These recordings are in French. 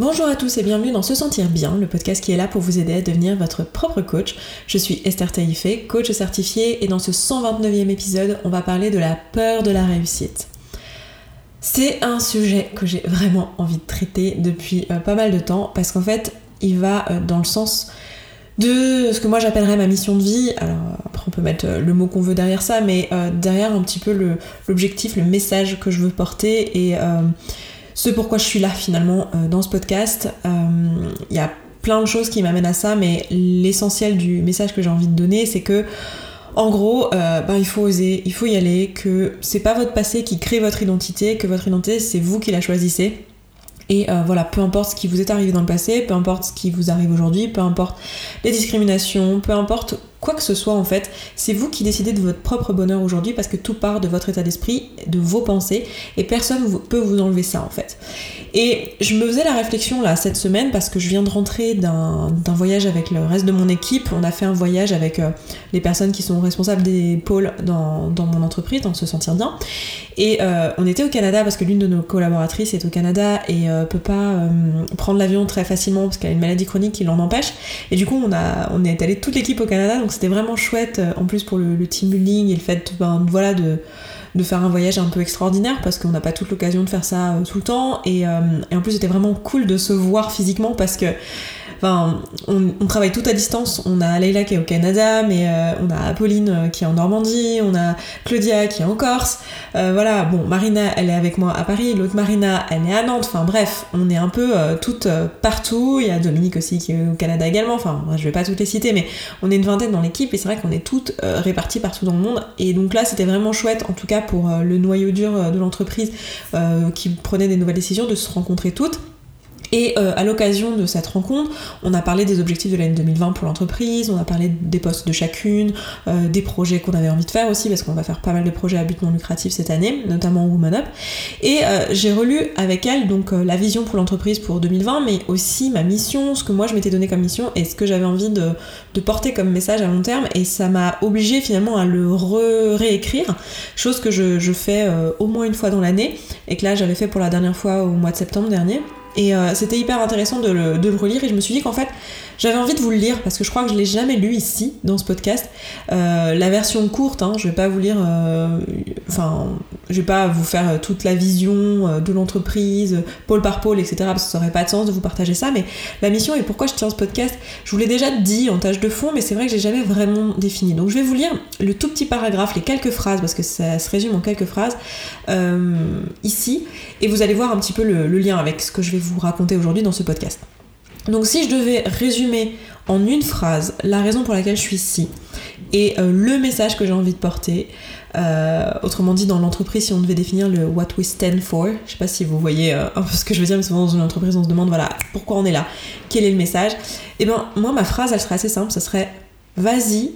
Bonjour à tous et bienvenue dans Se Sentir Bien, le podcast qui est là pour vous aider à devenir votre propre coach. Je suis Esther Taïfé, coach certifiée, et dans ce 129e épisode, on va parler de la peur de la réussite. C'est un sujet que j'ai vraiment envie de traiter depuis euh, pas mal de temps parce qu'en fait, il va euh, dans le sens de ce que moi j'appellerais ma mission de vie. Alors après on peut mettre euh, le mot qu'on veut derrière ça, mais derrière un petit peu l'objectif, le, message que je veux porter et ce pourquoi je suis là finalement dans ce podcast. Il y a plein de choses qui m'amènent à ça, mais l'essentiel du message que j'ai envie de donner, c'est que en gros, euh, ben, il faut oser, il faut y aller, que c'est pas votre passé qui crée votre identité, que votre identité c'est vous qui la choisissez. Et euh, voilà, peu importe ce qui vous est arrivé dans le passé, peu importe ce qui vous arrive aujourd'hui, peu importe les discriminations, peu importe quoi que ce soit en fait, c'est vous qui décidez de votre propre bonheur aujourd'hui parce que tout part de votre état d'esprit, de vos pensées, et personne ne peut vous enlever ça en fait. Et je me faisais la réflexion là cette semaine parce que je viens de rentrer d'un voyage avec le reste de mon équipe. On a fait un voyage avec euh, les personnes qui sont responsables des pôles dans, mon entreprise, dans Se Sentir Bien. Et euh, on était au Canada parce que l'une de nos collaboratrices est au Canada et euh, peut pas prendre l'avion très facilement parce qu'elle a une maladie chronique qui l'en empêche. Et du coup, on, a, on est allé toute l'équipe au Canada, donc c'était vraiment chouette en plus pour le, team building et le fait ben, voilà, de faire un voyage un peu extraordinaire parce qu'on n'a pas toute l'occasion de faire ça euh, tout le temps. Euh, et en plus c'était vraiment cool de se voir physiquement parce que Enfin, on, travaille tout à distance. On a Leila qui est au Canada, mais euh, on a Apolline euh, qui est en Normandie, on a Claudia qui est en Corse. Euh, voilà, bon, Marina, elle est avec moi à Paris, l'autre Marina, elle est à Nantes. Enfin bref, on est un peu toutes partout. Il y a Dominique aussi qui est au Canada également. Enfin, je vais pas toutes les citer, mais on est une vingtaine dans l'équipe et c'est vrai qu'on est toutes réparties partout dans le monde. Et donc là, c'était vraiment chouette, en tout cas pour le noyau dur de l'entreprise qui prenait des nouvelles décisions, de se rencontrer toutes. Et euh, à l'occasion de cette rencontre, on a parlé des objectifs de l'année 2020 pour l'entreprise, on a parlé des postes de chacune, euh, des projets qu'on avait envie de faire aussi, parce qu'on va faire pas mal de projets à but non lucratif cette année, notamment Woman Up. Et euh, j'ai relu avec elle donc la vision pour l'entreprise pour 2020, mais aussi ma mission, ce que moi je m'étais donné comme mission et ce que j'avais envie de, porter comme message à long terme. Et ça m'a obligé finalement à le réécrire, chose que je, je fais au moins une fois dans l'année, et que là j'avais fait pour la dernière fois au mois de septembre dernier. Et euh, c'était hyper intéressant de le, de le, relire et je me suis dit qu'en fait j'avais envie de vous le lire parce que je crois que je l'ai jamais lu ici dans ce podcast. Euh, la version courte, hein, je vais pas vous lire, euh, enfin je vais pas vous faire toute la vision de l'entreprise, pôle par pôle, etc. parce que ça aurait pas de sens de vous partager ça. Mais la mission et pourquoi je tiens ce podcast, je vous l'ai déjà dit en tâche de fond, mais c'est vrai que j'ai jamais vraiment défini. Donc je vais vous lire le tout petit paragraphe, les quelques phrases parce que ça se résume en quelques phrases ici et vous allez voir un petit peu le lien avec ce que je vais vous raconter aujourd'hui dans ce podcast. Donc si je devais résumer en une phrase la raison pour laquelle je suis ici et euh, le message que j'ai envie de porter, euh, autrement dit dans l'entreprise si on devait définir le what we stand for, je sais pas si vous voyez euh, un peu ce que je veux dire, mais souvent dans une entreprise on se demande voilà pourquoi on est là, quel est le message, et eh bien moi ma phrase elle serait assez simple, ça serait vas-y,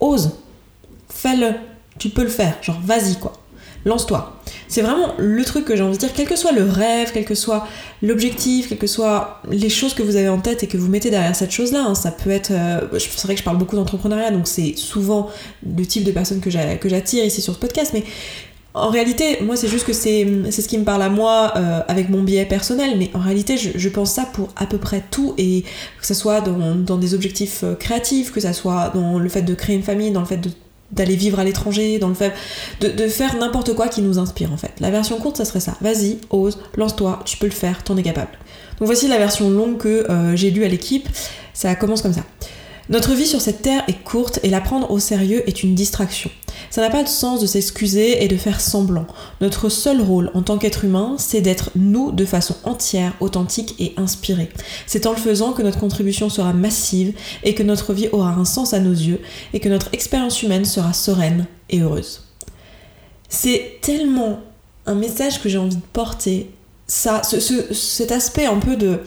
ose, fais-le, tu peux le faire, genre vas-y quoi lance-toi. C'est vraiment le truc que j'ai envie de dire, quel que soit le rêve, quel que soit l'objectif, quel que soit les choses que vous avez en tête et que vous mettez derrière cette chose-là. Hein. ça peut être. Euh, c'est vrai que je parle beaucoup d'entrepreneuriat, donc c'est souvent le type de personne que j'attire ici sur ce podcast, mais en réalité, moi, c'est juste que c'est ce qui me parle à moi euh, avec mon biais personnel, mais en réalité, je, pense ça pour à peu près tout, et que ce soit dans, dans des objectifs euh, créatifs, que ce soit dans le fait de créer une famille, dans le fait de d'aller vivre à l'étranger, dans le fait de, faire n'importe quoi qui nous inspire en fait. La version courte, ça serait ça. Vas-y, ose, lance-toi, tu peux le faire, t'en es capable. Donc voici la version longue que euh, j'ai lue à l'équipe. Ça commence comme ça. Notre vie sur cette terre est courte et la prendre au sérieux est une distraction. Ça n'a pas de sens de s'excuser et de faire semblant. Notre seul rôle en tant qu'être humain, c'est d'être nous de façon entière, authentique et inspirée. C'est en le faisant que notre contribution sera massive et que notre vie aura un sens à nos yeux et que notre expérience humaine sera sereine et heureuse. C'est tellement un message que j'ai envie de porter. Ça, cet aspect un peu de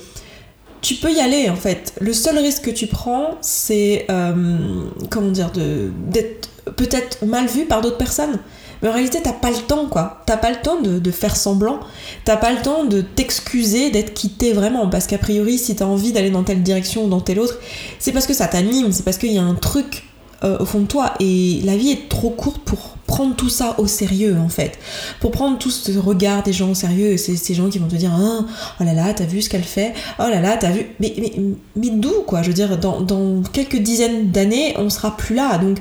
tu peux y aller en fait. Le seul risque que tu prends, c'est euh, comment dire, d'être peut-être mal vu par d'autres personnes. Mais en réalité, t'as pas le temps, quoi. T'as pas le temps de, faire semblant. T'as pas le temps de t'excuser d'être quitté vraiment. Parce qu'a priori, si t'as envie d'aller dans telle direction ou dans telle autre, c'est parce que ça t'anime, c'est parce qu'il y a un truc euh, au fond de toi. Et la vie est trop courte pour prendre tout ça au sérieux en fait. Pour prendre tout ce regard des gens au sérieux, c'est ces gens qui vont te dire ah, oh là là, t'as vu ce qu'elle fait, oh là là, t'as vu. Mais, mais, mais d'où quoi? Je veux dire, dans, dans quelques dizaines d'années, on sera plus là. Donc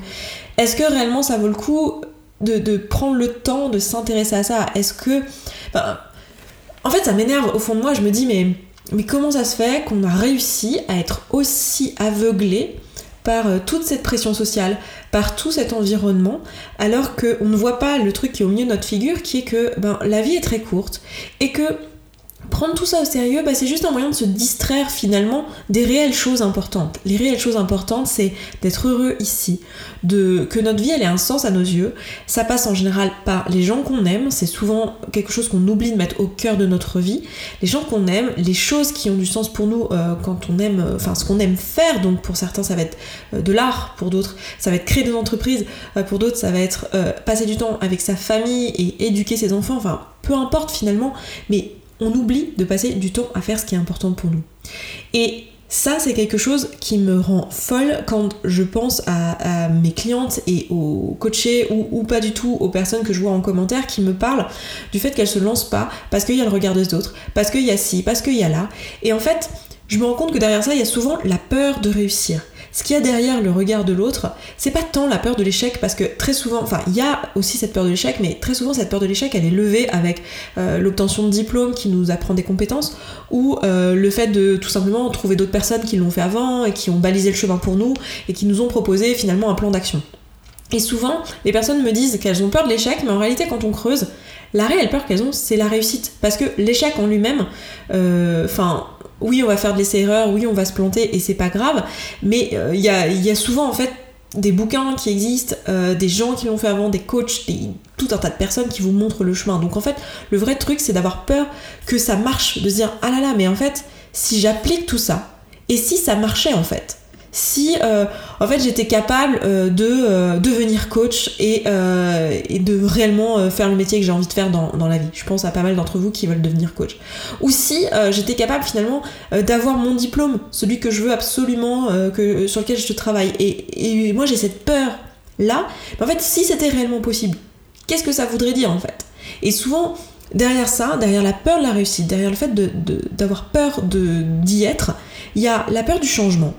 est-ce que réellement ça vaut le coup de, prendre le temps de s'intéresser à ça? Est-ce que. en fait, ça m'énerve au fond de moi, je me dis mais mais comment ça se fait qu'on a réussi à être aussi aveuglé par euh, toute cette pression sociale, par tout cet environnement, alors qu'on ne voit pas le truc qui est au milieu de notre figure, qui est que ben, la vie est très courte et que prendre tout ça au sérieux, bah, c'est juste un moyen de se distraire finalement des réelles choses importantes. Les réelles choses importantes, c'est d'être heureux ici, de que notre vie elle ait un sens à nos yeux. Ça passe en général par les gens qu'on aime, c'est souvent quelque chose qu'on oublie de mettre au cœur de notre vie. Les gens qu'on aime, les choses qui ont du sens pour nous euh, quand on aime, euh, enfin ce qu'on aime faire. Donc pour certains ça va être euh, de l'art, pour d'autres ça va être créer des entreprises, pour d'autres ça va être passer du temps avec sa famille et éduquer ses enfants. Enfin peu importe finalement, mais on oublie de passer du temps à faire ce qui est important pour nous. Et ça, c'est quelque chose qui me rend folle quand je pense à, mes clientes et aux coachés ou, pas du tout aux personnes que je vois en commentaire qui me parlent du fait qu'elles se lancent pas parce qu'il y a le regard des autres, parce qu'il y a ci, parce qu'il y a là. Et en fait, je me rends compte que derrière ça, il y a souvent la peur de réussir ce qu'il y a derrière le regard de l'autre, c'est pas tant la peur de l'échec, parce que très souvent, enfin, il y a aussi cette peur de l'échec, mais très souvent, cette peur de l'échec, elle est levée avec euh, l'obtention de diplômes qui nous apprend des compétences, ou euh, le fait de tout simplement trouver d'autres personnes qui l'ont fait avant et qui ont balisé le chemin pour nous et qui nous ont proposé finalement un plan d'action. Et souvent, les personnes me disent qu'elles ont peur de l'échec, mais en réalité, quand on creuse, la réelle peur qu'elles ont, c'est la réussite. Parce que l'échec en lui-même, euh, enfin, oui, on va faire de l'essai-erreur, oui, on va se planter et c'est pas grave, mais euh, il y, a, souvent en fait des bouquins qui existent, euh, des gens qui l'ont fait avant, des coachs, tout un tas de personnes qui vous montrent le chemin. Donc en fait, le vrai truc, c'est d'avoir peur que ça marche, de se dire ah là là, mais en fait, si j'applique tout ça, et si ça marchait en fait si euh, en fait j'étais capable euh, de euh, devenir coach et, de réellement faire le métier que j'ai envie de faire dans, la vie. Je pense à pas mal d'entre vous qui veulent devenir coach. Ou si j'étais capable finalement d'avoir mon diplôme, celui que je veux absolument, que, sur lequel je travaille. Et, moi j'ai cette peur là. Mais en fait, si c'était réellement possible, qu'est-ce que ça voudrait dire en fait? Et souvent, derrière ça, derrière la peur de la réussite, derrière le fait d'avoir de, peur d'y être, il y a la peur du changement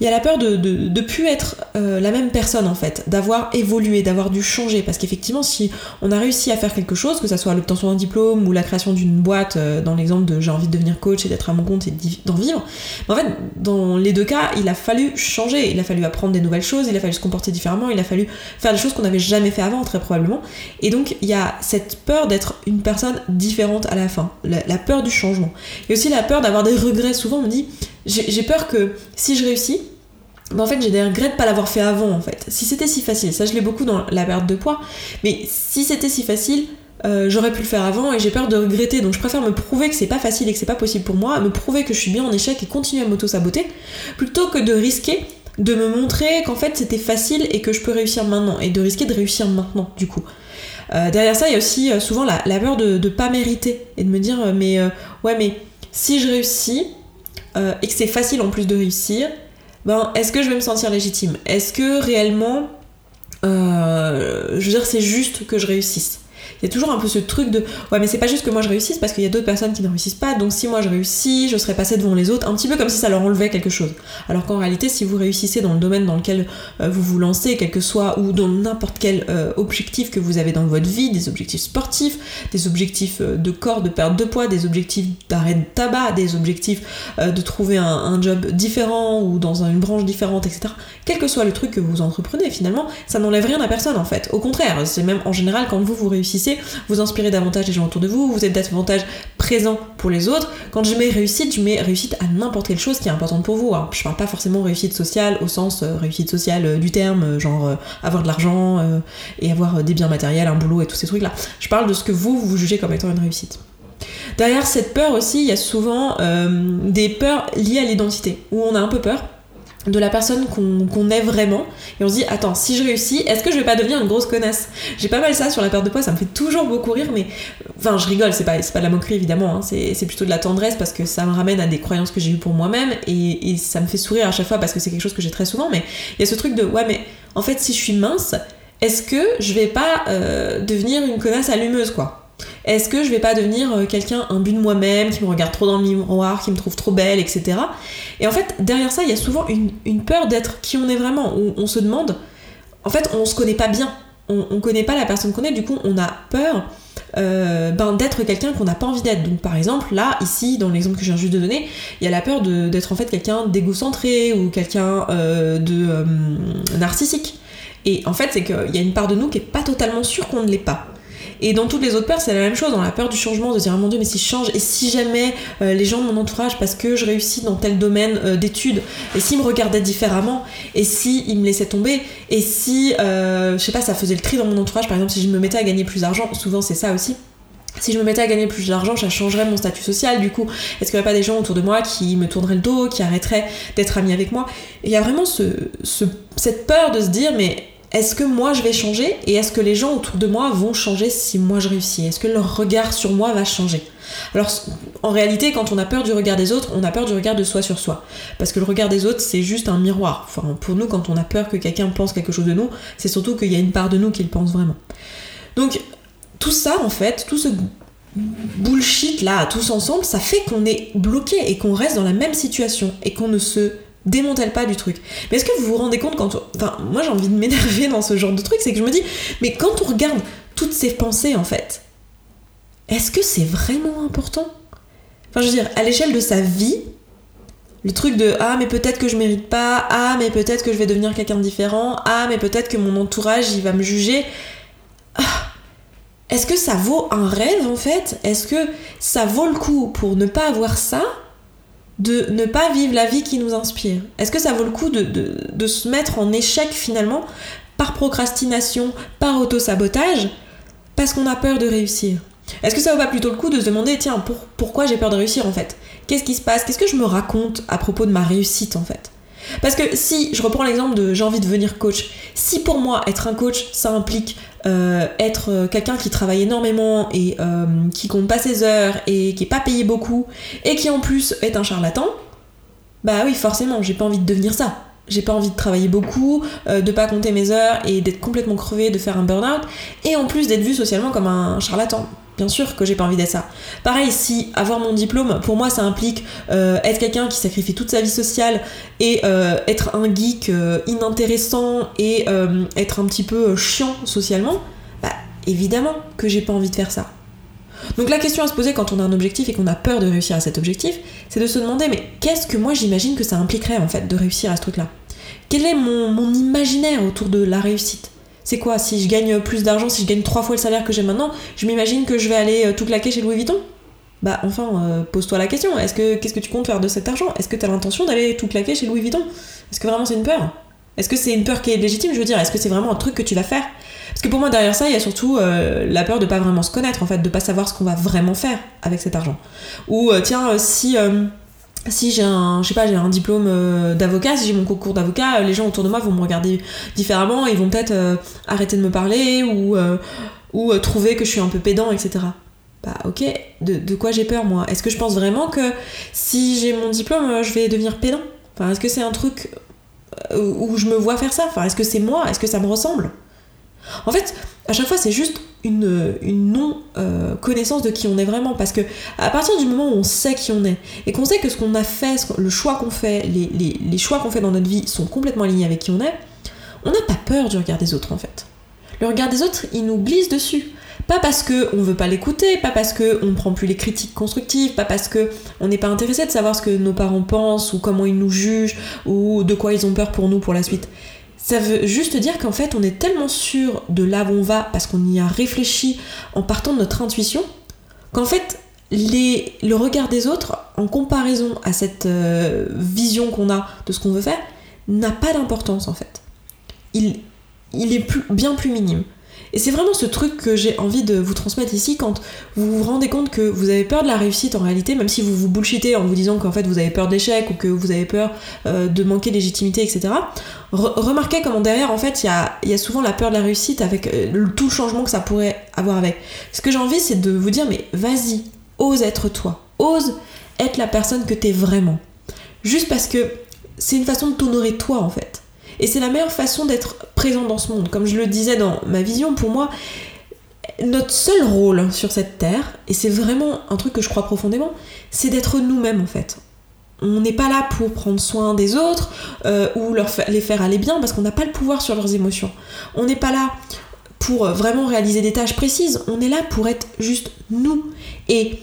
il y a la peur de ne plus être euh, la même personne en fait, d'avoir évolué, d'avoir dû changer. Parce qu'effectivement, si on a réussi à faire quelque chose, que ce soit l'obtention d'un diplôme ou la création d'une boîte, euh, dans l'exemple de j'ai envie de devenir coach et d'être à mon compte et d'en vivre, en fait, dans les deux cas, il a fallu changer, il a fallu apprendre des nouvelles choses, il a fallu se comporter différemment, il a fallu faire des choses qu'on n'avait jamais fait avant, très probablement. Et donc, il y a cette peur d'être une personne différente à la fin, la, la peur du changement. Et aussi la peur d'avoir des regrets. Souvent, on me dit j'ai peur que si je réussis, ben en fait j'ai des regrets de pas l'avoir fait avant en fait. Si c'était si facile, ça je l'ai beaucoup dans la perte de poids, mais si c'était si facile, euh, j'aurais pu le faire avant et j'ai peur de regretter. Donc je préfère me prouver que c'est pas facile et que c'est pas possible pour moi, me prouver que je suis bien en échec et continuer à m'auto-saboter, plutôt que de risquer de me montrer qu'en fait c'était facile et que je peux réussir maintenant, et de risquer de réussir maintenant du coup. Euh, derrière ça, il y a aussi euh, souvent la, peur de, de pas mériter et de me dire mais ouais mais si je réussis, euh, et que c'est facile en plus de réussir, ben, est-ce que je vais me sentir légitime? Est-ce que réellement, euh, je veux dire, c'est juste que je réussisse? Il y a toujours un peu ce truc de ouais mais c'est pas juste que moi je réussisse parce qu'il y a d'autres personnes qui ne réussissent pas. Donc si moi je réussis je serais passé devant les autres. Un petit peu comme si ça leur enlevait quelque chose. Alors qu'en réalité si vous réussissez dans le domaine dans lequel euh, vous vous lancez quel que soit ou dans n'importe quel euh, objectif que vous avez dans votre vie des objectifs sportifs des objectifs euh, de corps de perte de poids des objectifs d'arrêt de tabac des objectifs de trouver un, un, job différent ou dans une branche différente etc quel que soit le truc que vous entreprenez finalement ça n'enlève rien à personne en fait. Au contraire c'est même en général quand vous vous réussissez vous inspirez davantage des gens autour de vous, vous êtes davantage présent pour les autres. Quand je mets réussite, je mets réussite à n'importe quelle chose qui est importante pour vous. Alors, je parle pas forcément réussite sociale au sens euh, réussite sociale euh, du terme, euh, genre avoir de l'argent et avoir des biens matériels, un boulot et tous ces trucs-là. Je parle de ce que vous, vous jugez comme étant une réussite. Derrière cette peur aussi, il y a souvent des peurs liées à l'identité, où on a un peu peur de la personne qu'on est vraiment. Et on se dit attends si je réussis est-ce que je vais pas devenir une grosse connasse? J'ai pas mal ça sur la perte de poids ça me fait toujours beaucoup rire mais enfin je rigole c'est pas, pas de la moquerie évidemment hein. c'est plutôt de la tendresse parce que ça me ramène à des croyances que j'ai eues pour moi-même et, ça me fait sourire à chaque fois parce que c'est quelque chose que j'ai très souvent mais il y a ce truc de ouais mais en fait, si je suis mince, est-ce que je vais pas euh, devenir une connasse allumeuse, quoi? Est-ce que je vais pas devenir euh, quelqu'un imbu de moi-même, qui me regarde trop dans le miroir, qui me trouve trop belle, etc. Et en fait, derrière ça, il y a souvent une, peur d'être qui on est vraiment. On, on, se demande, en fait, on se connaît pas bien. On, on connaît pas la personne qu'on est, du coup, on a peur euh, ben, d'être quelqu'un qu'on n'a pas envie d'être. Donc par exemple, là, ici, dans l'exemple que je viens juste de donner, il y a la peur d'être en fait quelqu'un d'égocentré ou quelqu'un euh, de narcissique. Et en fait, c'est qu'il y a une part de nous qui est pas totalement sûre qu'on ne l'est pas. Et dans toutes les autres peurs, c'est la même chose. Dans la peur du changement, de dire, oh mon dieu, mais si je change, et si jamais euh, les gens de mon entourage, parce que je réussis dans tel domaine euh, d'études, et s'ils me regardaient différemment, et s'ils me laissaient tomber, et si, euh, je sais pas, ça faisait le tri dans mon entourage, par exemple, si je me mettais à gagner plus d'argent, souvent c'est ça aussi si je me mettais à gagner plus d'argent, ça changerait mon statut social. Du coup, est-ce qu'il n'y a pas des gens autour de moi qui me tourneraient le dos, qui arrêteraient d'être amis avec moi? Il y a vraiment ce, cette peur de se dire, mais est-ce que moi je vais changer et est-ce que les gens autour de moi vont changer si moi je réussis? Est-ce que leur regard sur moi va changer? Alors en réalité quand on a peur du regard des autres, on a peur du regard de soi sur soi. Parce que le regard des autres c'est juste un miroir. Enfin pour nous quand on a peur que quelqu'un pense quelque chose de nous, c'est surtout qu'il y a une part de nous qui le pense vraiment. Donc tout ça en fait, tout ce bullshit là tous ensemble, ça fait qu'on est bloqué et qu'on reste dans la même situation et qu'on ne se démontelle pas du truc. Mais est-ce que vous vous rendez compte quand... Enfin, moi j'ai envie de m'énerver dans ce genre de truc, c'est que je me dis, mais quand on regarde toutes ces pensées en fait, est-ce que c'est vraiment important? Enfin, je veux dire, à l'échelle de sa vie, le truc de ah mais peut-être que je mérite pas, ah mais peut-être que je vais devenir quelqu'un de différent, ah mais peut-être que mon entourage il va me juger. Ah, est-ce que ça vaut un rêve en fait? Est-ce que ça vaut le coup pour ne pas avoir ça? De ne pas vivre la vie qui nous inspire. Est-ce que ça vaut le coup de, se mettre en échec finalement par procrastination, par auto-sabotage, parce qu'on a peur de réussir? Est-ce que ça vaut pas plutôt le coup de se demander, tiens, pourquoi j'ai peur de réussir en fait? Qu'est-ce qui se passe? Qu'est-ce que je me raconte à propos de ma réussite en fait? Parce que si, je reprends l'exemple de j'ai envie de devenir coach, si pour moi être un coach ça implique euh, être euh, quelqu'un qui travaille énormément et euh, qui compte pas ses heures et qui est pas payé beaucoup et qui en plus est un charlatan, bah oui forcément j'ai pas envie de devenir ça. J'ai pas envie de travailler beaucoup, de pas compter mes heures et d'être complètement crevé, de faire un burn-out et en plus d'être vu socialement comme un charlatan. Bien sûr que j'ai pas envie d'être ça. Pareil, si avoir mon diplôme, pour moi, ça implique euh, être quelqu'un qui sacrifie toute sa vie sociale et euh, être un geek euh, inintéressant et être un petit peu chiant socialement, bah évidemment que j'ai pas envie de faire ça. Donc la question à se poser quand on a un objectif et qu'on a peur de réussir à cet objectif, c'est de se demander mais qu'est-ce que moi j'imagine que ça impliquerait en fait de réussir à ce truc-là? Quel est mon imaginaire autour de la réussite? C'est quoi Si je gagne plus d'argent, si je gagne trois fois le salaire que j'ai maintenant, je m'imagine que je vais aller euh, tout claquer chez Louis Vuitton. Bah enfin, euh, pose-toi la question. Est-ce que qu'est-ce que tu comptes faire de cet argent? Est-ce que tu as l'intention d'aller tout claquer chez Louis Vuitton? Est-ce que vraiment c'est une peur? Est-ce que c'est une peur qui est légitime? Je veux dire, est-ce que c'est vraiment un truc que tu vas faire? Parce que pour moi derrière ça, il y a surtout euh, la peur de pas vraiment se connaître en fait, de pas savoir ce qu'on va vraiment faire avec cet argent. Ou tiens, si si j'ai un, pas, un diplôme euh, d'avocat, si j'ai mon concours d'avocat, les gens autour de moi vont me regarder différemment, ils vont peut-être euh, arrêter de me parler ou, euh, ou trouver que je suis un peu pédant, etc. Bah ok, de, quoi j'ai peur moi? Est-ce que je pense vraiment que si j'ai mon diplôme, je vais devenir pédant? Enfin, est-ce que c'est un truc où je me vois faire ça? Enfin, est-ce que c'est moi? Est-ce que ça me ressemble? En fait, à chaque fois, c'est juste une, non-connaissance de qui on est vraiment. Parce que à partir du moment où on sait qui on est, et qu'on sait que ce qu'on a fait, le choix qu'on fait, les, choix qu'on fait dans notre vie sont complètement alignés avec qui on est, on n'a pas peur du regard des autres en fait. Le regard des autres, il nous glisse dessus. Pas parce qu'on ne veut pas l'écouter, pas parce qu'on ne prend plus les critiques constructives, pas parce qu'on n'est pas intéressé de savoir ce que nos parents pensent, ou comment ils nous jugent, ou de quoi ils ont peur pour nous pour la suite. Ça veut juste dire qu'en fait, on est tellement sûr de là où on va parce qu'on y a réfléchi en partant de notre intuition, qu'en fait, le regard des autres, en comparaison à cette euh, vision qu'on a de ce qu'on veut faire, n'a pas d'importance en fait. Il, il est bien plus minime. Et c'est vraiment ce truc que j'ai envie de vous transmettre ici quand vous vous rendez compte que vous avez peur de la réussite en réalité, même si vous vous bullshitez en vous disant qu'en fait vous avez peur d'échec ou que vous avez peur euh, de manquer de légitimité, etc. remarquez comment derrière en fait il y a, y a, souvent la peur de la réussite avec euh, tout le changement que ça pourrait avoir avec. Ce que j'ai envie c'est de vous dire mais vas-y, ose être toi, ose être la personne que t'es vraiment. Juste parce que c'est une façon de t'honorer toi en fait. Et c'est la meilleure façon d'être présent dans ce monde. Comme je le disais dans ma vision, pour moi, notre seul rôle sur cette terre, et c'est vraiment un truc que je crois profondément, c'est d'être nous-mêmes en fait. On n'est pas là pour prendre soin des autres euh, ou leur les faire aller bien parce qu'on n'a pas le pouvoir sur leurs émotions. On n'est pas là pour vraiment réaliser des tâches précises, on est là pour être juste nous. Et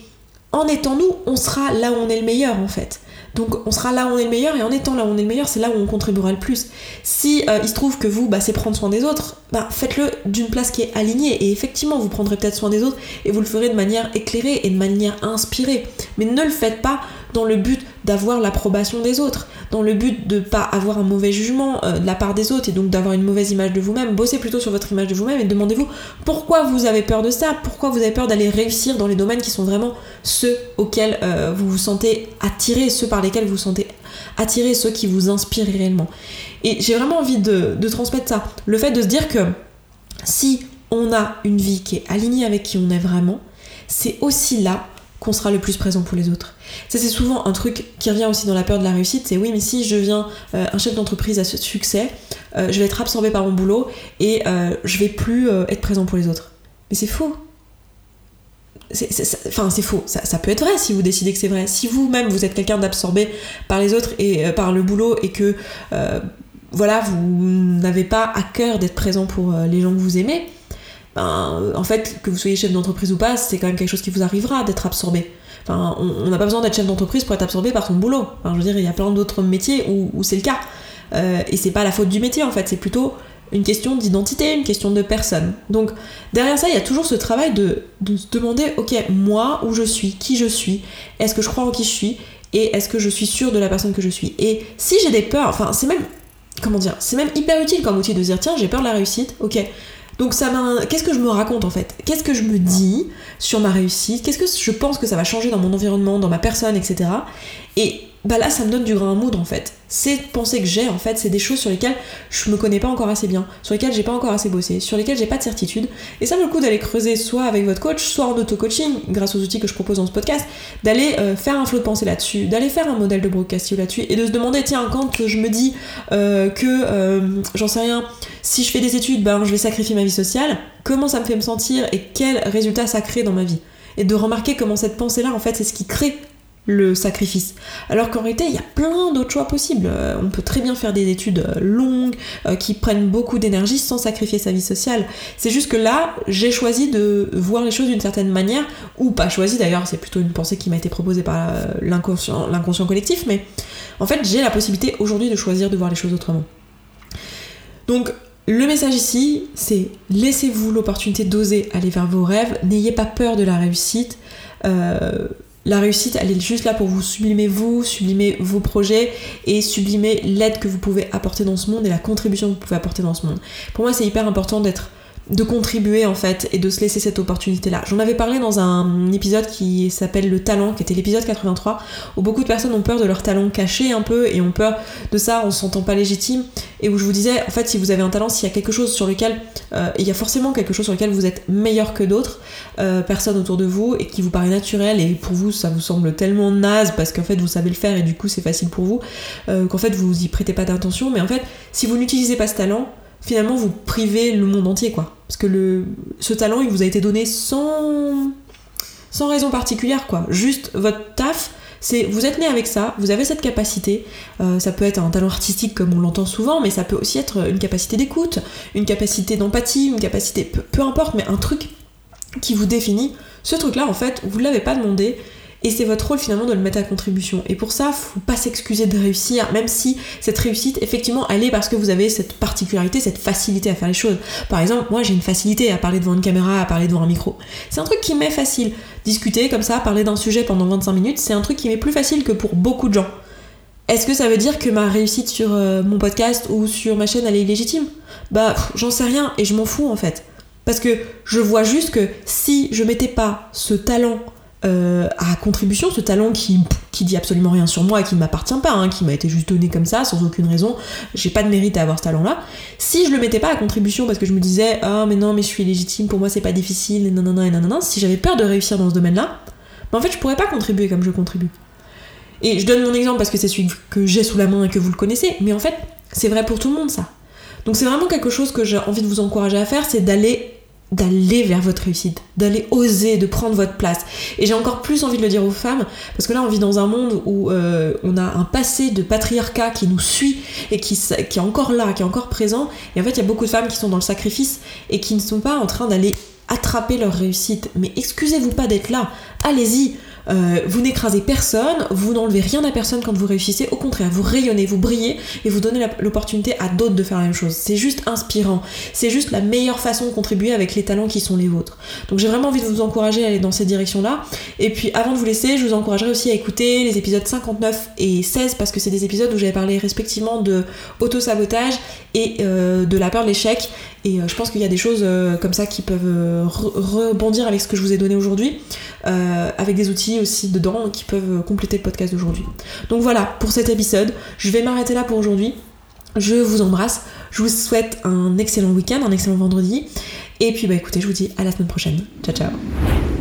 en étant nous, on sera là où on est le meilleur en fait. Donc on sera là où on est le meilleur et en étant là où on est le meilleur, c'est là où on contribuera le plus. Si euh, il se trouve que vous, bah, c'est prendre soin des autres, bah, faites-le d'une place qui est alignée et effectivement vous prendrez peut-être soin des autres et vous le ferez de manière éclairée et de manière inspirée. Mais ne le faites pas dans le but d'avoir l'approbation des autres, dans le but de pas avoir un mauvais jugement euh, de la part des autres et donc d'avoir une mauvaise image de vous-même. Bossez plutôt sur votre image de vous-même et demandez-vous pourquoi vous avez peur de ça, pourquoi vous avez peur d'aller réussir dans les domaines qui sont vraiment ceux auxquels euh, vous vous sentez attiré, ceux par lesquels vous vous sentez attiré, ceux qui vous inspirent réellement. Et j'ai vraiment envie de, de transmettre ça. Le fait de se dire que si on a une vie qui est alignée avec qui on est vraiment, c'est aussi là qu'on sera le plus présent pour les autres. Ça c'est souvent un truc qui revient aussi dans la peur de la réussite, c'est oui mais si je deviens euh, un chef d'entreprise à ce succès, euh, je vais être absorbé par mon boulot et euh, je vais plus être présent pour les autres. Mais c'est faux. Enfin c'est faux, ça, peut être vrai si vous décidez que c'est vrai. Si vous-même vous êtes quelqu'un d'absorbé par les autres et par le boulot et que voilà vous n'avez pas à cœur d'être présent pour les gens que vous aimez, ben, en fait, que vous soyez chef d'entreprise ou pas, c'est quand même quelque chose qui vous arrivera d'être absorbé. Enfin, on n'a pas besoin d'être chef d'entreprise pour être absorbé par son boulot. Enfin, je veux dire, il y a plein d'autres métiers où, c'est le cas. Euh, et c'est pas la faute du métier en fait, c'est plutôt une question d'identité, une question de personne. Donc derrière ça, il y a toujours ce travail de, se demander, ok, moi, où je suis, qui je suis, est-ce que je crois en qui je suis, et est-ce que je suis sûre de la personne que je suis. Et si j'ai des peurs, enfin c'est même, comment dire, c'est même hyper utile comme outil de dire, tiens, j'ai peur de la réussite, ok, donc ça Qu'est-ce que je me raconte en fait? Qu'est-ce que je me dis sur ma réussite? Qu'est-ce que je pense que ça va changer dans mon environnement, dans ma personne, etc. Et bah là ça me donne du grain à moudre en fait. Ces pensées que j'ai en fait, c'est des choses sur lesquelles je me connais pas encore assez bien, sur lesquelles j'ai pas encore assez bossé, sur lesquelles j'ai pas de certitude. Et ça vaut le coup d'aller creuser soit avec votre coach, soit en auto-coaching, grâce aux outils que je propose dans ce podcast, d'aller euh, faire un flot de pensée là-dessus, d'aller faire un modèle de broadcast là-dessus et de se demander tiens quand je me dis euh, que euh, j'en sais rien, si je fais des études, ben je vais sacrifier ma vie sociale, comment ça me fait me sentir et quels résultats ça crée dans ma vie? Et de remarquer comment cette pensée-là, en fait, c'est ce qui crée le sacrifice. Alors qu'en réalité, il y a plein d'autres choix possibles. Euh, on peut très bien faire des études euh, longues, euh, qui prennent beaucoup d'énergie sans sacrifier sa vie sociale. C'est juste que là, j'ai choisi de voir les choses d'une certaine manière, ou pas choisi d'ailleurs, c'est plutôt une pensée qui m'a été proposée par l'inconscient, l'inconscient collectif, mais en fait, j'ai la possibilité aujourd'hui de choisir de voir les choses autrement. Donc, le message ici, c'est laissez-vous l'opportunité d'oser aller vers vos rêves, n'ayez pas peur de la réussite. La réussite, elle est juste là pour vous sublimer vous, sublimer vos projets et sublimer l'aide que vous pouvez apporter dans ce monde et la contribution que vous pouvez apporter dans ce monde. Pour moi, c'est hyper important d'être de contribuer en fait et de se laisser cette opportunité là. J'en avais parlé dans un épisode qui s'appelle le talent, qui était l'épisode 83, où beaucoup de personnes ont peur de leur talent caché un peu et ont peur de ça, on se sentant pas légitime, et où je vous disais, en fait, si vous avez un talent, s'il y a quelque chose sur lequel, euh, il y a forcément quelque chose sur lequel vous êtes meilleur que d'autres euh, personnes autour de vous et qui vous paraît naturel et pour vous ça vous semble tellement naze parce qu'en fait vous savez le faire et du coup c'est facile pour vous, euh, qu'en fait vous y prêtez pas d'attention, mais en fait si vous n'utilisez pas ce talent, finalement vous privez le monde entier quoi. Parce que ce talent il vous a été donné sans, raison particulière quoi. Juste votre taf, c'est vous êtes né avec ça, vous avez cette capacité. Euh, ça peut être un talent artistique comme on l'entend souvent, mais ça peut aussi être une capacité d'écoute, une capacité d'empathie, une capacité, peu, peu, importe, mais un truc qui vous définit. Ce truc-là, en fait, vous ne l'avez pas demandé, et c'est votre rôle finalement de le mettre à contribution. Et pour ça, faut pas s'excuser de réussir, même si cette réussite, effectivement, elle est parce que vous avez cette particularité, cette facilité à faire les choses. Par exemple, moi j'ai une facilité à parler devant une caméra, à parler devant un micro. C'est un truc qui m'est facile. Discuter comme ça, parler d'un sujet pendant 25 minutes, c'est un truc qui m'est plus facile que pour beaucoup de gens. Est-ce que ça veut dire que ma réussite sur euh, mon podcast ou sur ma chaîne elle est illégitime? Bah j'en sais rien et je m'en fous en fait. Parce que je vois juste que si je mettais pas ce talent euh, à contribution, ce talent qui, qui dit absolument rien sur moi et qui ne m'appartient pas, hein, qui m'a été juste donné comme ça, sans aucune raison, j'ai pas de mérite à avoir ce talent-là. Si je le mettais pas à contribution parce que je me disais, ah mais non, mais je suis légitime, pour moi c'est pas difficile, et nanana, et nanana, si j'avais peur de réussir dans ce domaine-là, ben, en fait je pourrais pas contribuer comme je contribue. Et je donne mon exemple parce que c'est celui que j'ai sous la main et que vous le connaissez, mais en fait, C'est vrai pour tout le monde ça. Donc c'est vraiment quelque chose que j'ai envie de vous encourager à faire, c'est d'aller d'aller vers votre réussite, d'aller oser, de prendre votre place. Et j'ai encore plus envie de le dire aux femmes, parce que là on vit dans un monde où euh, on a un passé de patriarcat qui nous suit et qui, qui est encore là, qui est encore présent. Et en fait il y a beaucoup de femmes qui sont dans le sacrifice et qui ne sont pas en train d'aller attraper leur réussite. Mais excusez-vous pas d'être là, allez-y, euh, vous n'écrasez personne, vous n'enlevez rien à personne quand vous réussissez, au contraire, vous rayonnez, vous brillez et vous donnez l'opportunité à d'autres de faire la même chose. C'est juste inspirant, c'est juste la meilleure façon de contribuer avec les talents qui sont les vôtres. Donc j'ai vraiment envie de vous encourager à aller dans cette direction-là. Et puis avant de vous laisser, je vous encouragerai aussi à écouter les épisodes 59 et 16 parce que c'est des épisodes où j'avais parlé respectivement de auto-sabotage et euh, de la peur de l'échec. Et euh, je pense qu'il y a des choses comme ça qui peuvent rebondir avec ce que je vous ai donné aujourd'hui, avec des outils aussi dedans qui peuvent compléter le podcast d'aujourd'hui. Donc voilà pour cet épisode. Je vais m'arrêter là pour aujourd'hui. Je vous embrasse. Je vous souhaite un excellent week-end, un excellent vendredi. Et puis bah écoutez, je vous dis à la semaine prochaine. Ciao ciao.